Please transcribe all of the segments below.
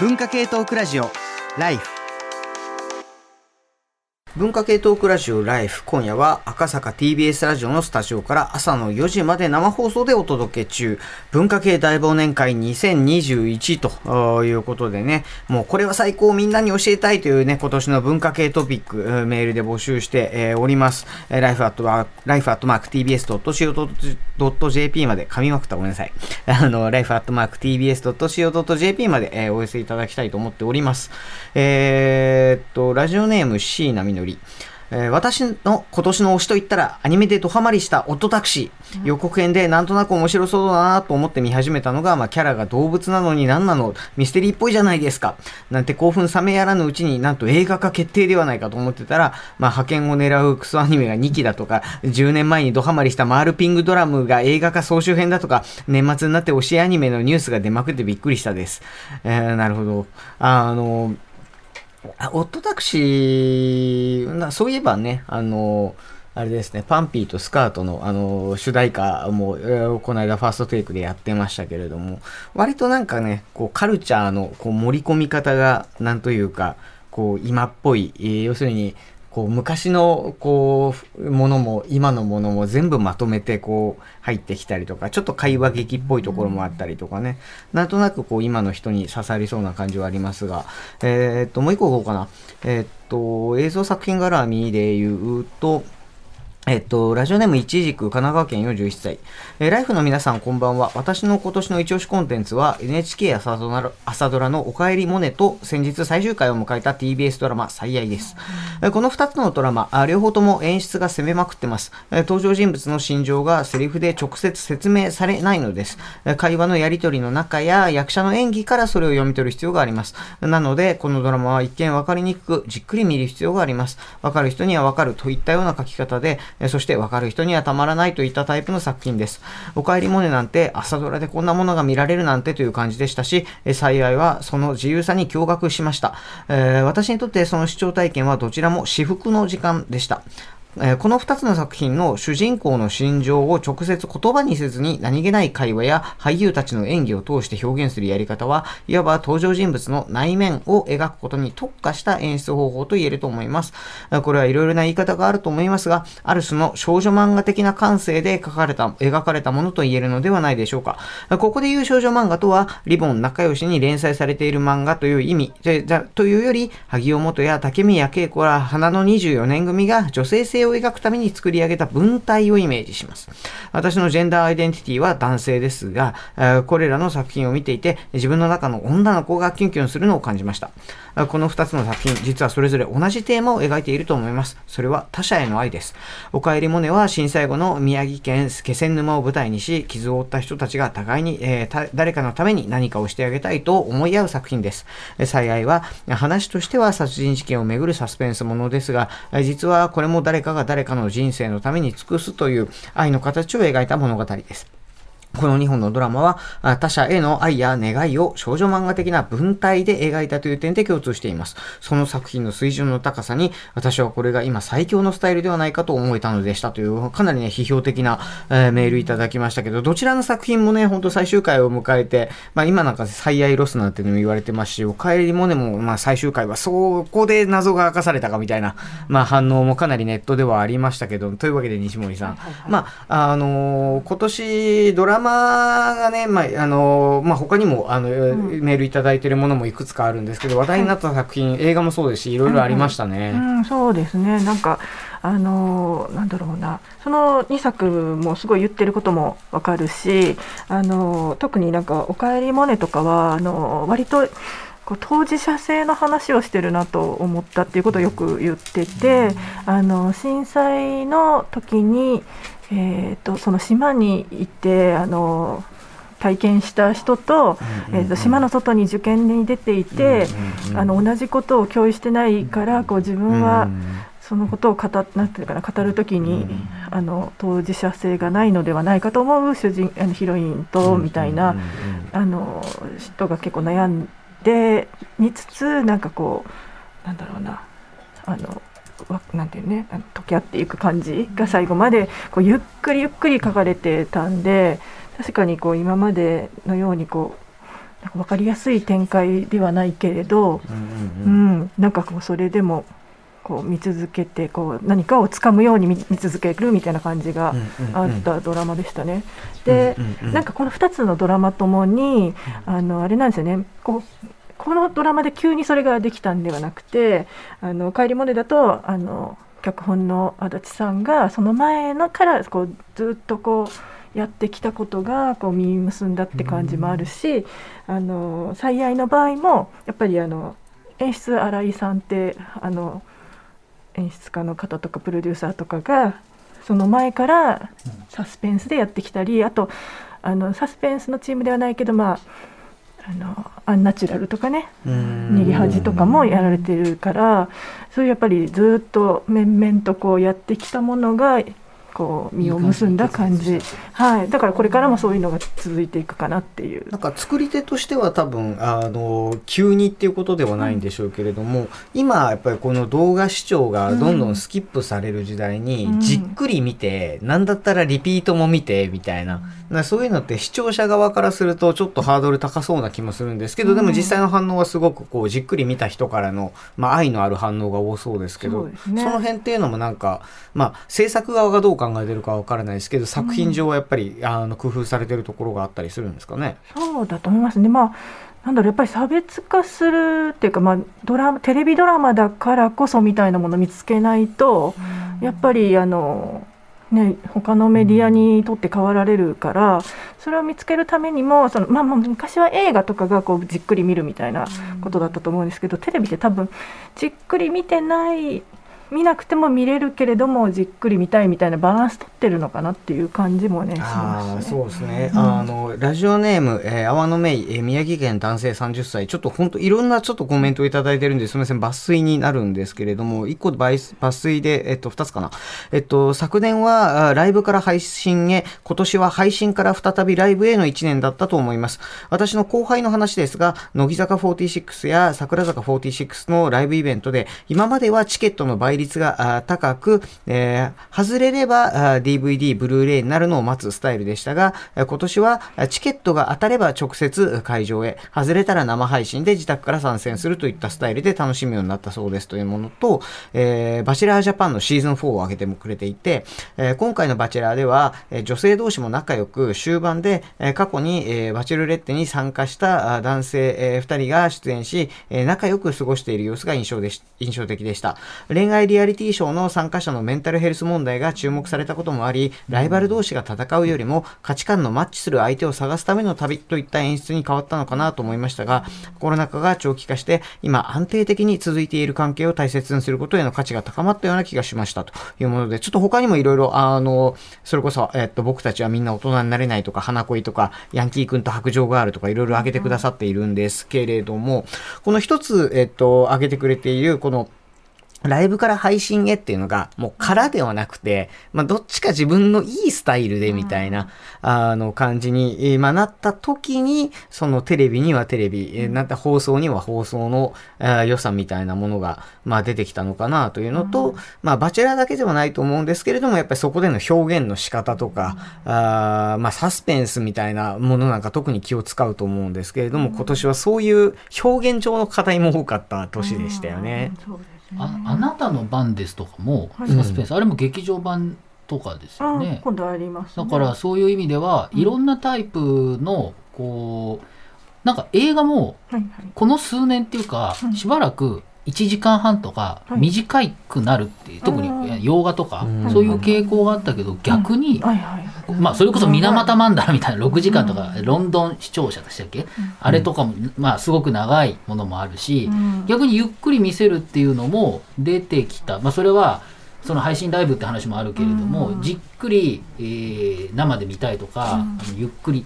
文化系トークラジオライフ。文化系トークラジオライフ今夜は赤坂 TBS ラジオのスタジオから朝の4時まで生放送でお届け中。文化系大忘年会2021ということでね。もうこれは最高みんなに教えたいというね今年の文化系トピックメールで募集しております。ライフアットマークライフアットマーク TBS.CO.jp まで噛みまくったごめんなさい。あのライフアットマーク TBS.CO.jp までお寄せいただきたいと思っております。えー、っとラジオネーム椎名みのり、えー、私の今年の推しといったらアニメでドハマりしたオットタクシー、予告編でなんとなく面白そうだなと思って見始めたのが、まあ、キャラが動物なのに何なの？ミステリーっぽいじゃないですか。なんて興奮冷めやらぬうちになんと映画化決定ではないかと思ってたら、まあ、派遣を狙うクソアニメが2期だとか10年前にドハマりしたマールピングドラムが映画化総集編だとか年末になって推しアニメのニュースが出まくってびっくりしたです、えー、なるほど。あのあオットタクシー、そういえばね、あの、あれですね、パンピーとスカートの、あの、主題歌も、えー、この間ファーストテイクでやってましたけれども、割となんかね、こう、カルチャーのこう盛り込み方が、なんというか、こう、今っぽい、えー、要するに、こう昔のこうものも今のものも全部まとめてこう入ってきたりとかちょっと会話劇っぽいところもあったりとかね、なんとなくこう今の人に刺さりそうな感じはありますが。えー、っともう一個いこうかな。えー、っと映像作品絡みで言うとえっと、ラジオネームいちじく神奈川県41歳。えー、ライフの皆さんこんばんは。私の今年の一押しコンテンツは NHK 朝ドラ朝ドラのおかえりモネと先日最終回を迎えた TBS ドラマ最愛です。えー、この2つのドラマあ、両方とも演出が攻めまくってます、えー。登場人物の心情がセリフで直接説明されないのです。え、会話のやりとりの中や役者の演技からそれを読み取る必要があります。なので、このドラマは一見わかりにくくじっくり見る必要があります。わかる人にはわかるといったような書き方で、そして分かる人にはたまらないといったタイプの作品です。おかえりモネなんて朝ドラでこんなものが見られるなんてという感じでしたし、幸いはその自由さに驚愕しました。えー、私にとってその視聴体験はどちらも至福の時間でした。えこの2つの作品の主人公の心情を直接言葉にせずに何気ない会話や俳優たちの演技を通して表現するやり方はいわば登場人物の内面を描くことに特化した演出方法と言えると思います。これはいろいろな言い方があると思いますが、ある種の少女漫画的な感性で描かれた、描かれたものと言えるのではないでしょうか。ここで言う少女漫画とは、リボン仲良しに連載されている漫画という意味というより、萩尾元や竹宮恵子ら花の24年組が女性性を描くために作り上げた文体をイメージします。私のジェンダーアイデンティティは男性ですが、これらの作品を見ていて、自分の中の女の子がキュンキュンするのを感じました。この2つの作品、実はそれぞれ同じテーマを描いていると思います。それは他者への愛です。おかえりモネは震災後の宮城県気仙沼を舞台にし、傷を負った人たちが互いに、えー、誰かのために何かをしてあげたいと思い合う作品です。幸いは、話としては殺人事件をめぐるサスペンスものですが、実はこれも誰かが誰かの人生のために尽くすという愛の形を描いた物語です。この2本のドラマは他者への愛や願いを少女漫画的な文体で描いたという点で共通しています。その作品の水準の高さに私はこれが今最強のスタイルではないかと思えたのでしたというかなりね批評的な、えー、メールいただきましたけどどちらの作品もねほんと最終回を迎えて、まあ、今なんか最愛ロスなんてのも言われてますしお帰りもねもまあ最終回はそこで謎が明かされたかみたいな、まあ、反応もかなりネットではありましたけどというわけで西森さん、まああのー、今年ドラママがね、まあ、あの、まあ、他にも、あの、うん、メールいただいてるものもいくつかあるんですけど、話題になった作品、はい、映画もそうですし、いろいろありましたね。うん、うん、そうですね。なんか、あのなんだろうな。その2作もすごい言ってることもわかるしあの特になんか「おかえりモネ」とかはあの割とこう当事者性の話をしてるなと思ったっていうことをよく言っててあの震災の時にえーと、その島に行ってあの体験した人と,、えーと、島の外に受験に出ていて、あの同じことを共有してないからこう自分はそのことを語なんていうかな語るときに、あの当事者性がないのではないかと思う主人あのヒロインとみたいな、あの人が結構悩んでみつつなんかこうなんだろうなあのなんていうね溶け合っていく感じが最後までこうゆっくりゆっくり書かれてたんで確かにこう今までのようにこうなんか分かりやすい展開ではないけれど、うんうんうん。うん、なんかこうそれでもこう見続けてこう何かをつかむように見見続けるみたいな感じがあったドラマでしたね。で、なんかこの2つのドラマともにあのあれなんですよね。こうこのドラマで急にそれができたんではなくて「あの帰りモネ」だとあの脚本の足立さんがその前のからこうずっとこうやってきたことがこう実結んだって感じもあるし「あの最愛」の場合もやっぱりあの演出新井さんってあの演出家の方とかプロデューサーとかがその前からサスペンスでやってきたりあとあのサスペンスのチームではないけどまああのアンナチュラルとかねうん。逃げ恥とかもやられてるからそういうやっぱりずっと面々とこうやってきたものがこう実を結んだ感じ。はい、だからこれからもそういうのが続いていくかなっていう。なんか作り手としては多分あの急にっていうことではないんでしょうけれども、今やっぱりこの動画視聴がどんどんスキップされる時代に、うん。じっくり見てなんだったらリピートも見てみたいな、そういうのって視聴者側からするとちょっとハードル高そうな気もするんですけど、うん。でも実際の反応はすごくこうじっくり見た人からの、まあ、愛のある反応が多そうですけどそね。その辺っていうのもなんか、まあ、制作側がどう考えてるかわからないですけど作品上はやっぱり、あの工夫されてるところがあったりするんですかね？そうだと思いますね。まあなんだろうやっぱり差別化するっていうか、まあ、ドラマテレビドラマだからこそみたいなものを見つけないと、やっぱりあの、ね、他のメディアにとって変わられるからそれを見つけるためにもその、まあ、まあ昔は映画とかがこうじっくり見るみたいなことだったと思うんですけどテレビって多分じっくり見てない見なくても見れるけれどもじっくり見たいみたいなバランス取ってるのかなっていう感じもねしますね。そうですね、うん。あのラジオネーム、えー、阿波野芽衣、えー宮城県男性30歳ちょっと本当いろんなちょっとコメントをいただいてるんですみません。抜粋になるんですけれども1個抜抜粋で、えっと、2つかな、えっと、昨年はあライブから配信へ今年は配信から再びライブへの1年だったと思います。私の後輩の話ですが乃木坂46や桜坂46のライブイベントで今まではチケットの倍率があ高く、えー外れればあ DVD、ブルーレイになるのを待つスタイルでしたが、え今年はチケットが当たれば直接会場へ、外れたら生配信で自宅から参戦するといったスタイルで楽しむようになったそうですというものと、えーバチェラージャパンのシーズン4を上げてもくれていて、えー今回のバチェラーでは、えー女性同士も仲良く終盤で、えー過去に、えーバチェルレッテに参加したあ男性、え2人が出演し、えー仲良く過ごしている様子が印象でし印象的でした。恋愛リアリティショーの参加者のメンタルヘルス問題が注目されたこともあり、ライバル同士が戦うよりも価値観のマッチする相手を探すための旅といった演出に変わったのかなと思いましたが、コロナ禍が長期化して、今安定的に続いている関係を大切にすることへの価値が高まったような気がしましたというもので、ちょっと他にもいろいろ、あの、それこそ、えっと、僕たちはみんな大人になれないとか、花恋とか、ヤンキー君と白状があるとか、いろいろ挙げてくださっているんですけれども、この一つ、えっと、挙げてくれている、この、ライブから配信へっていうのが、もうからではなくて、まあ、どっちか自分のいいスタイルでみたいな、あの、感じに、えーまあ、なった時に、そのテレビにはテレビ、えーなった放送には放送の、あー良さみたいなものが、まあ、出てきたのかなというのと、まあ、バチェラーだけではないと思うんですけれども、やっぱりそこでの表現の仕方とか、あーまあ、サスペンスみたいなものなんか特に気を使うと思うんですけれども、今年はそういう表現上の課題も多かった年でしたよね。うんそうですねああなたの番ですとかもはい。サスペンス、あれも劇場版とかですよあね。今度あります、ね。だからそういう意味では、うん。いろんなタイプのこうなんか映画も。この数年っていうか、うん。しばらく1時間半とかはい。短くなるっていう、特にうん洋画とか、うん。そういう傾向があったけど逆に。まあそれこそ水俣曼荼羅みたいな6時間とか、うん。ロンドン視聴者でしたっけ、あれとかもまあすごく長いものもあるし、うん。逆にゆっくり見せるっていうのも出てきた、まあ、それはその配信ライブって話もあるけれども、うん。じっくり、えー生で見たいとか、ゆっくりっ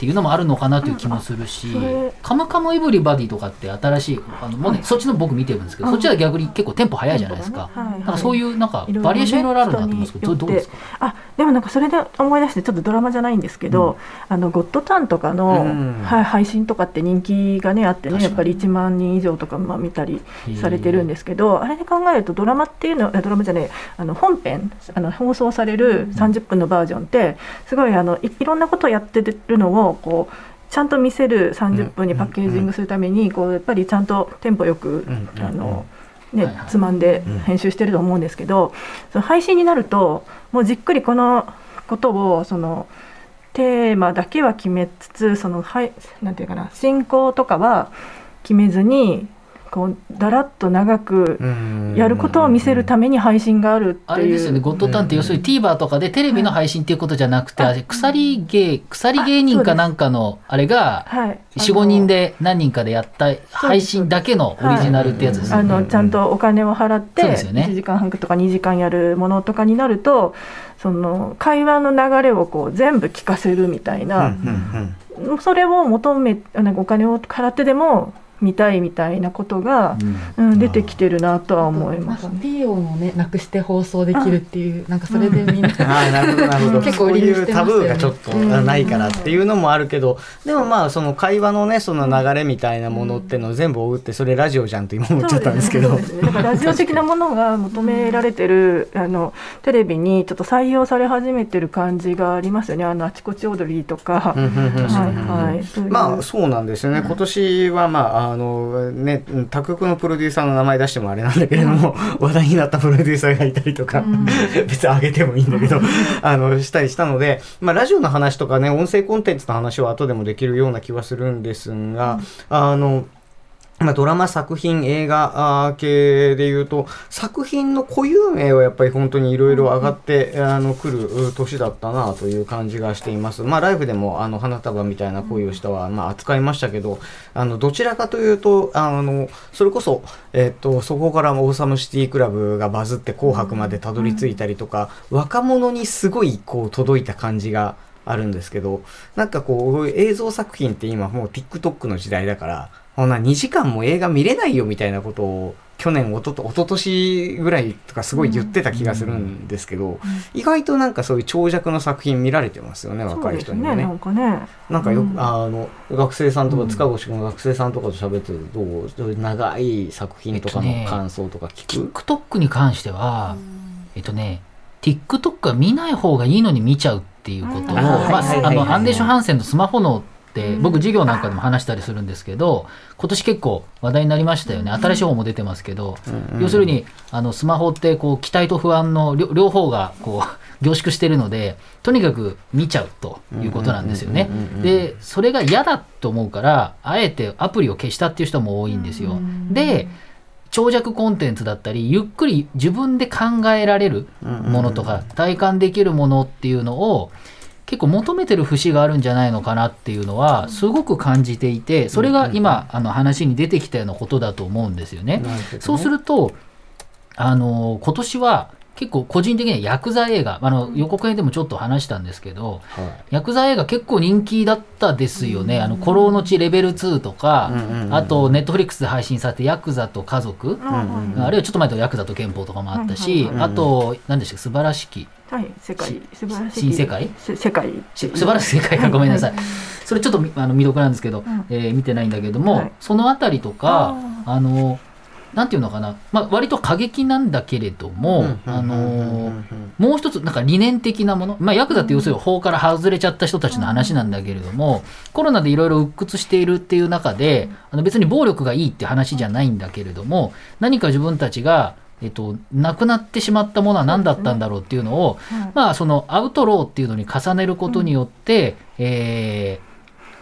ていうのもあるのかなという気もするしうんあそれ「カムカムエブリバディ」とかって新しいあのもうね、そっちの僕見てるんですけど、うん。そっちは逆に結構テンポ早いじゃないですか。なんかそういうなんかバリエーションいろいろあるなと思うんですけど、どうですか？あでもなんかそれで思い出してちょっとドラマじゃないんですけど、あのゴッドタンとかの、うんはい、配信とかって人気がねあってねやっぱり1万人以上とかまあ見たりされてるんですけどあれで考えるとドラマっていうのはドラマじゃないあの本編あの放送される30分のバージョンってすごいあのいいろんなことをやってるのをこうちゃんと見せる30分にパッケージングするためにこうやっぱりちゃんとテンポよく、うんうん。あのねはいはい。つまんでうん編集してると思うんですけど、その配信になるともうじっくりこのことをそのテーマだけは決めつつそのはいなんていうかな進行とかは決めずにこうだらっと長くやることを見せるために配信があるっていう。あれですよね、ゴッドタンって要するに TVer とかでテレビの配信っていうことじゃなくて、はい。あれ鎖芸、鎖芸人かなんかのあれが、はい、4、5人で何人かでやった配信だけのオリジナルってやつですよね。あのちゃんとお金を払ってそうですよね。1時間半とか2時間やるものとかになるとその会話の流れをこう全部聞かせるみたいな、それを求めなんかお金を払ってでも見たいみたいなことが、うん、出てきてるなとは思います。ね。P 音をねなくして放送できるっていうなんかそれでみんな ああなるほどなるほど。結構そういうタブーがちょっとないからっていうのもあるけどでもまあその会話のねその流れみたいなものっていうのを全部追うってそれラジオじゃんと今思っちゃったんですけど。そうですね。だからラジオ的なものが求められてるあのテレビにちょっと採用され始めてる感じがありますよね。あのあちこち踊りとか。うんうんうん。うんはいはい。そういうまあそうなんですよね。今年はまああのね他局のプロデューサーの名前出してもあれなんだけれども話題になったプロデューサーがいたりとか、うん。別にあげてもいいんだけどあのしたりしたので、まあ、ラジオの話とかね音声コンテンツの話は後でもできるような気はするんですが、あのまあ、ドラマ作品映画系でいうと作品の固有名はやっぱり本当にいろいろ上がって、あの来るう年だったなという感じがしています。まあライブでもあの花束みたいな恋をしたは、まあ、扱いましたけどあのどちらかというとあのそれこそ、えっとそこからオーサムシティクラブがバズって紅白までたどり着いたりとか、若者にすごいこう届いた感じがあるんですけどなんかこう映像作品って今もう TikTok の時代だからこんな2時間も映画見れないよみたいなことを去年おとと一昨年ぐらいとかすごい言ってた気がするんですけど、意外となんかそういう長尺の作品見られてますよね若い人にもね。ねなんかね。なんかよく、うん。あの学生さんとか、うん。塚越君が学生さんとかと喋ってるとどう長い作品とかの感想とか聞く、TikTok に関しては、えっとね、TikTok は見ない方がいいのに見ちゃうっていうことを、アンデーション・ハンセンのスマホ脳って、うん僕授業なんかでも話したりするんですけど、今年結構話題になりましたよね。新しい方も出てますけど、要するに、あの、スマホって、こう、期待と不安の両両方が、こう、凝縮してるので、とにかく見ちゃうということなんですよね。で、それが嫌だと思うから、あえてアプリを消したっていう人も多いんですよ。で、長尺コンテンツだったり、ゆっくり自分で考えられるものとか、体感できるものっていうのを、結構求めてる節があるんじゃないのかなっていうのは、すごく感じていて、それが今、あの話に出てきたようなことだと思うんですよね。そうすると、あの今年は結構個人的にはヤクザ映画、あの予告編でもちょっと話したんですけど、はい。ヤクザ映画結構人気だったですよね。あの、古老の地レベル2とか、あと、ネットフリックスで配信されてヤクザと家族、あるいはちょっと前とヤクザと憲法とかもあったし、あと、何でしたっけ、素晴らしき、はい世界素晴らしい。新世界？せ世界。し素晴らしい世界？かごめんなさい。それちょっとみあの未読なんですけど、ん。えー見てないんだけども、はい。そのあたりとか、ああの、なんていうのかな、まあ、割と過激なんだけれども、あのんもう一つ、なんか理念的なもの、まあ、ヤクザって要するに法から外れちゃった人たちの話なんだけれども、コロナでいろいろ鬱屈しているっていう中で、あの別に暴力がいいって話じゃないん。だけれども、何か自分たちが、えっと、なくなってしまったものは何だったんだろうっていうのを、はい。まあ、そのアウトローっていうのに重ねることによって、えー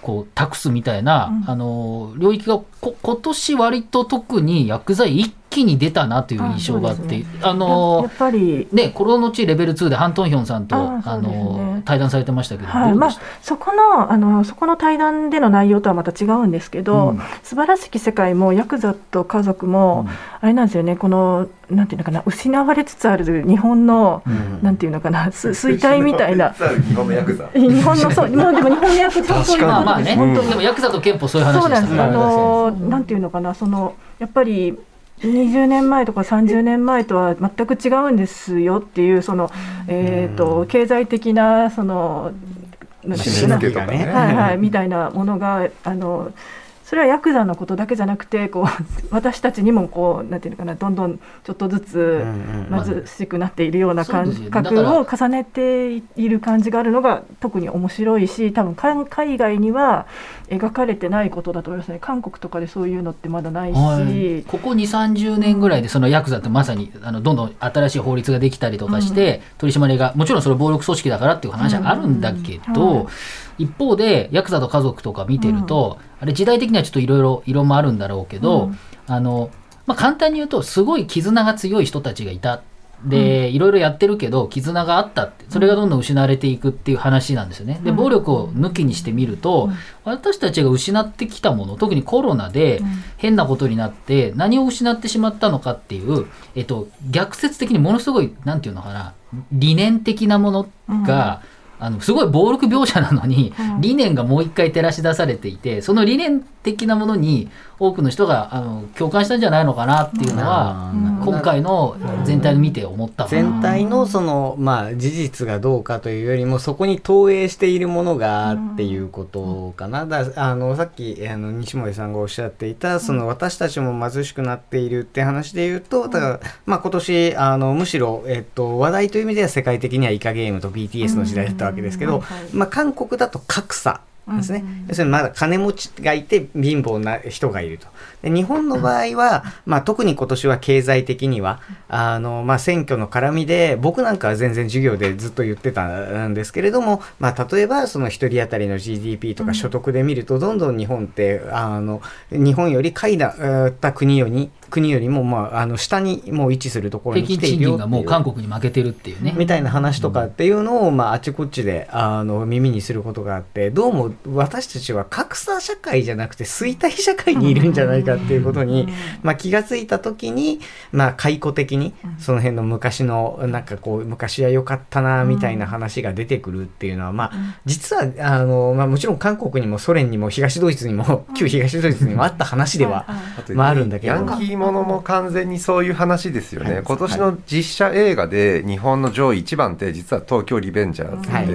こう託すみたいな、うん。あの領域がこ今年割と特に薬剤一気に出たなという印象があってあそうですあのやっぱりね、コロの地レベル2でハン・トンヒョンさんとあ、ね。の対談されてましたけど、はい。まあそこのあのそこの対談での内容とはまた違うんですけど、うん。素晴らしき世界もヤクザと家族も、あれなんですよね。このなんていうのかな失われつつある日本の、うん。なんていうのかなす衰退みたいな。日本のヤクザ。日本のそうもうでも日本のヤクザそういうまあまあね、本当にでもヤクザと憲法そういう話そうなんです。あのなんていうのかな、そのやっぱり20年前とか30年前とは全く違うんですよっていうそのえっと経済的なそのなんていうかね。はいはいみたいなものがあのそれはヤクザのことだけじゃなくてこう 私たちにもこうなんていうのかなどんどんちょっとずつ貧しくなっているような感覚を重ねている感じがあるのが特に面白いし多分海外には描かれてないことだと思いますね。韓国とかでそういうのってまだないし、はい、ここ2 3 0年ぐらいでそのヤクザってまさにあのどんどん新しい法律ができたりとかして、うん、取り締まりがもちろんそれ暴力組織だからっていう話はあるんだけど、うん。はい。一方でヤクザと家族とか見てると、うん、あれ時代的にはちょっといろいろ色もあるんだろうけど、うん、あのまあ、簡単に言うとすごい絆が強い人たちがいた。で、いろいろやってるけど絆があったってそれがどんどん失われていくっていう話なんですよね。で暴力を抜きにしてみると、私たちが失ってきたもの特にコロナで変なことになって何を失ってしまったのかっていう、えっと、逆説的にものすごい何て言うのかな理念的なものが、うんあのすごい暴力描写なのに、理念がもう一回照らし出されていてその理念的なものに多くの人があの共感したんじゃないのかなっていうのは、今回の全体を見て思った。全体のその、まあ、事実がどうかというよりもそこに投影しているものがっていうことかな、だあのさっきあの西森さんがおっしゃっていたその私たちも貧しくなっているって話で言うとだから、まあ、今年あのむしろ、えっと、話題という意味では世界的にはイカゲームと BTS の時代だったわけですけど、まあ、韓国だと格差ですね、要するにまだ金持ちがいて貧乏な人がいると。で日本の場合は、まあ、特に今年は経済的にはあの、まあ、選挙の絡みで僕なんかは全然授業でずっと言ってたんですけれども、まあ、例えばその1人当たりの GDP とか所得で見るとどんどん日本ってあの日本より下位だった国より国よりも、まあ、あの下にもう位置するところに来ているよがもう韓国に負けてるっていうね。みたいな話とかっていうのを、まあ、あちこちであの耳にすることがあってどうも私たちは格差社会じゃなくて衰退社会にいるんじゃないかっていうことに、まあ、気が付いた時に、まあ、解雇的にその辺の昔のなんかこう昔は良かったなみたいな話が出てくるっていうのは、まあ、実はあの、まあ、もちろん韓国にもソ連にも東ドイツにも旧東ドイツにもあった話では、まあ、あるんだけど。ものも完全にそういう話ですよね、はい、今年の実写映画で日本の上位1番って実は東京リベンジャーズで、はい、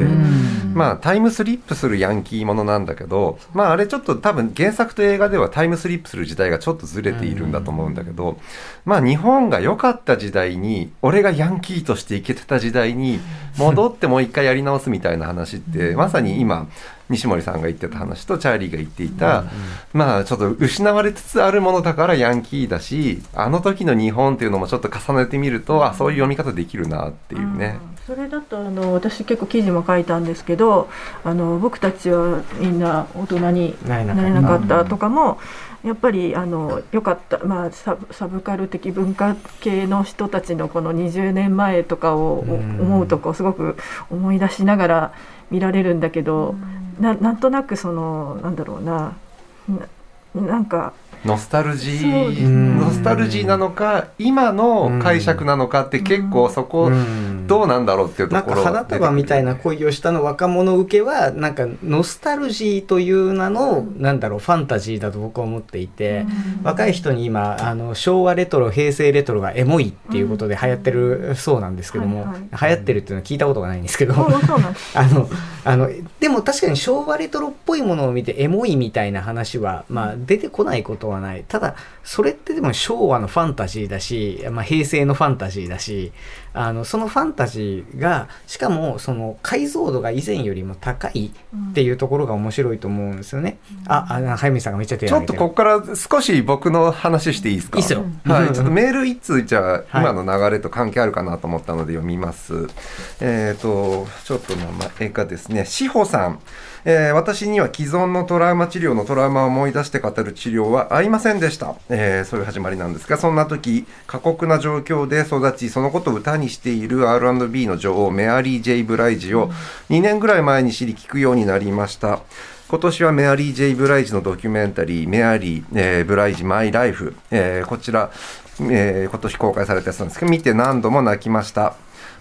まあタイムスリップするヤンキーものなんだけど、まああれちょっと多分原作と映画ではタイムスリップする時代がちょっとずれているんだと思うんだけど、まあ日本が良かった時代に俺がヤンキーとして生きてた時代に戻ってもう一回やり直すみたいな話ってまさに今西森さんが言ってた話とチャーリーが言っていた、うんうん、まあちょっと失われつつあるものだからヤンキーだしあの時の日本っていうのもちょっと重ねてみるとあそういう読み方できるなっていうね。それだとあの私結構記事も書いたんですけどあの僕たちはみんな大人になれなかったとかも。やっぱりあのよかった、まあ、ササブカル的文化系の人たちのこの20年前とかを思うとこうすごく思い出しながら見られるんだけど、ななんとなくそのなんだろうな。なんかノスタルジー。ノスタルジーなのか今の解釈なのかって結構そこどうなんだろうっていうところなんか花束みたいな恋をしたの若者受けはなんかノスタルジーという名のなんだろうファンタジーだと僕は思っていて若い人に今あの昭和レトロ平成レトロがエモいっていうことで流行ってるそうなんですけども流行ってるっていうのは聞いたことがないんですけど あのあのでも確かに昭和レトロっぽいものを見てエモいみたいな話はまあ出てこないことははない。ただ、それってでも昭和のファンタジーだし、まあ、平成のファンタジーだし、あのそのファンタジーがしかもその解像度が以前よりも高いっていうところが面白いと思うんですよね。うん、あ、あ早見さんがめっちゃ手ちょっとここから少し僕の話していいですか？いいですよ。はい、ちょっとメール一通じゃあ今の流れと関係あるかなと思ったので読みます。はい、えっ、ー、とちょっと名前がですね、志保さん。えー、私には既存のトラウマ治療のトラウマを思い出して語る治療は合いませんでした、えー、そういう始まりなんですがそんな時過酷な状況で育ちそのことを歌にしている R&B の女王メアリー・ジェイ・ブライジを2年ぐらい前に知り聞くようになりました。今年はメアリー・ジェイ・ブライジのドキュメンタリー「メアリー、えー、ブライジ・マイ・ライフ」えー、こちら、えー、今年公開されたやつなんですけど見て何度も泣きました。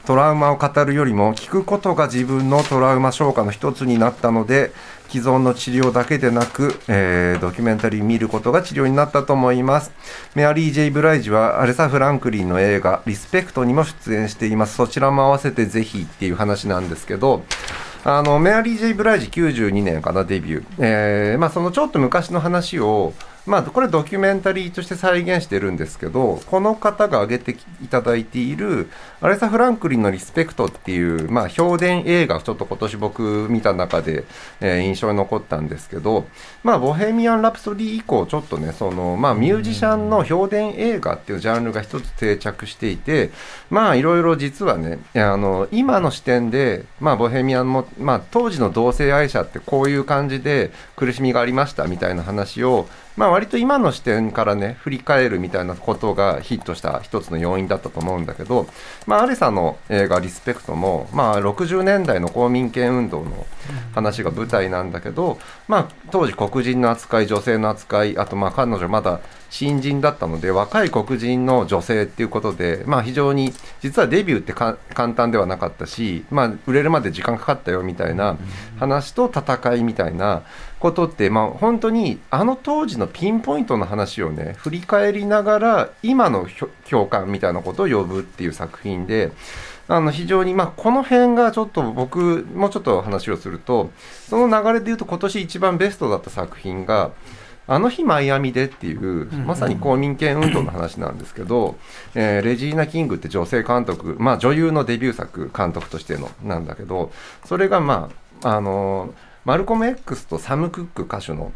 トラウマを語るよりも聞くことが自分のトラウマ消化の一つになったので既存の治療だけでなく、えー、ドキュメンタリー見ることが治療になったと思います。メアリー・ジェイ・ブライジはアレサ・フランクリンの映画「リスペクト」にも出演しています。そちらも合わせてぜひっていう話なんですけどあのメアリー・ジェイ・ブライジ92年かなデビュー、えーまあ、そのちょっと昔の話をまあ、これドキュメンタリーとして再現してるんですけどこの方が挙げていただいているアレサ・フランクリンの「リスペクト」っていう、まあ、評伝映画ちょっと今年僕見た中で、えー、印象に残ったんですけど、まあ、ボヘミアン・ラプソディ以降ちょっとねその、まあ、ミュージシャンの評伝映画っていうジャンルが一つ定着していてまあいろいろ実はねあの今の視点で、まあ、ボヘミアンも、まあ、当時の同性愛者ってこういう感じで苦しみがありましたみたいな話をまあ、割と今の視点からね振り返るみたいなことがヒットした一つの要因だったと思うんだけど、まあ、アレサの映画「リスペクトも」まあ、60年代の公民権運動の話が舞台なんだけど、まあ、当時黒人の扱い女性の扱いあとまあ彼女まだ新人だったので若い黒人の女性っていうことで、まあ、非常に実はデビューって簡単ではなかったし、まあ、売れるまで時間かかったよみたいな話と戦いみたいなことって、まあ、本当にあの当時のピンポイントの話をね振り返りながら今の共感みたいなことを呼ぶっていう作品で。あの非常に、まあ、この辺がちょっと僕もうちょっと話をするとその流れで言うと今年一番ベストだった作品があの日マイアミでっていう、まさに公民権運動の話なんですけど、えー、レジーナ・キングって女性監督、まあ、女優のデビュー作監督としてのなんだけどそれがまああのーマルコム X とサム・クック歌手の、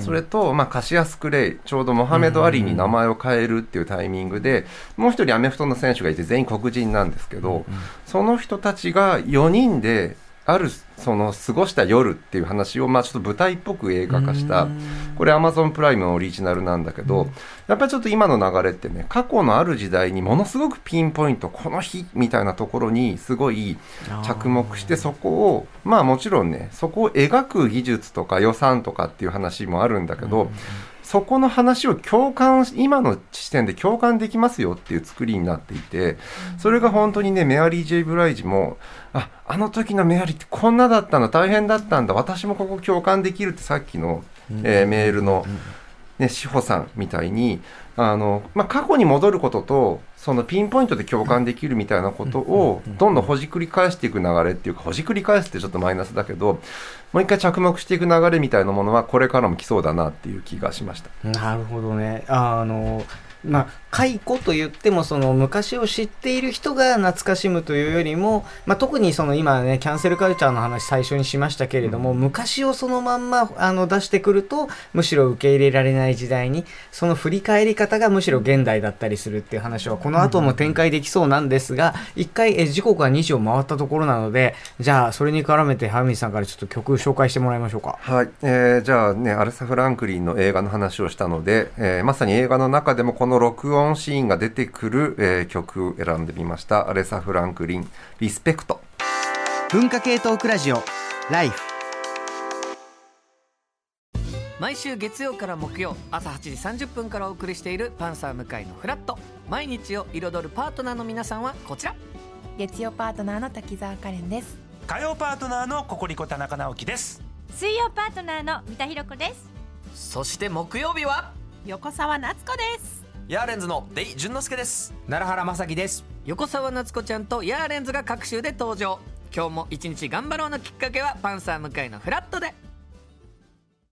それと、まあ、カシアス・クレイ、ちょうどモハメド・アリに名前を変えるっていうタイミングで、もう一人アメフトの選手がいて全員黒人なんですけど、その人たちが4人であるその過ごした夜っていう話をまあちょっと舞台っぽく映画化したこれアマゾンプライムのオリジナルなんだけどやっぱりちょっと今の流れってね過去のある時代にものすごくピンポイントこの日みたいなところにすごい着目してそこをまあもちろんねそこを描く技術とか予算とかっていう話もあるんだけどそこの話を共感今の視点で共感できますよっていう作りになっていてそれが本当にねメアリー・ジェイ・ブライジもああの時のメアリーってこんなだったんだ大変だったんだ私もここ共感できるってさっきの、えー、メールの、ね、志保さんみたいにあの、まあ、過去に戻ることとそのピンポイントで共感できるみたいなことをどんどんほじくり返していく流れっていうかほじくり返すってちょっとマイナスだけどもう一回着目していく流れみたいなものはこれからも来そうだなっていう気がしました。なるほどねあのまあ、解雇と言ってもその昔を知っている人が懐かしむというよりも、まあ、特にその今ねキャンセルカルチャーの話最初にしましたけれども、うん、昔をそのまんまあの出してくるとむしろ受け入れられない時代にその振り返り方がむしろ現代だったりするっていう話はこの後も展開できそうなんですが一回え時刻が2時を回ったところなのでじゃあそれに絡めてハミさんからちょっと曲紹介してもらいましょうか。はい、えー、じゃあねアレサ・フランクリンの映画の話をしたので、えー、まさに映画の中でもこの録音シーンが出てくる、えー、曲選んでみました。アレサ・フランクリン「リスペクト」文化系トークラジオ。ライフ毎週月曜から木曜朝8時30分からお送りしている「パンサー向井のフラット」毎日を彩るパートナーの皆さんはこちら。月曜パートナーの滝沢カレンです。火曜パートナーのココリコ田中直樹です。水曜パートナーの三田寛子です。そして木曜日は？横澤夏子ですヤーレンズのデイ淳之介です。奈良原雅樹です。横澤夏子ちゃんとヤーレンズが各週で登場。今日も一日頑張ろうのきっかけはパンサー向井のフラットで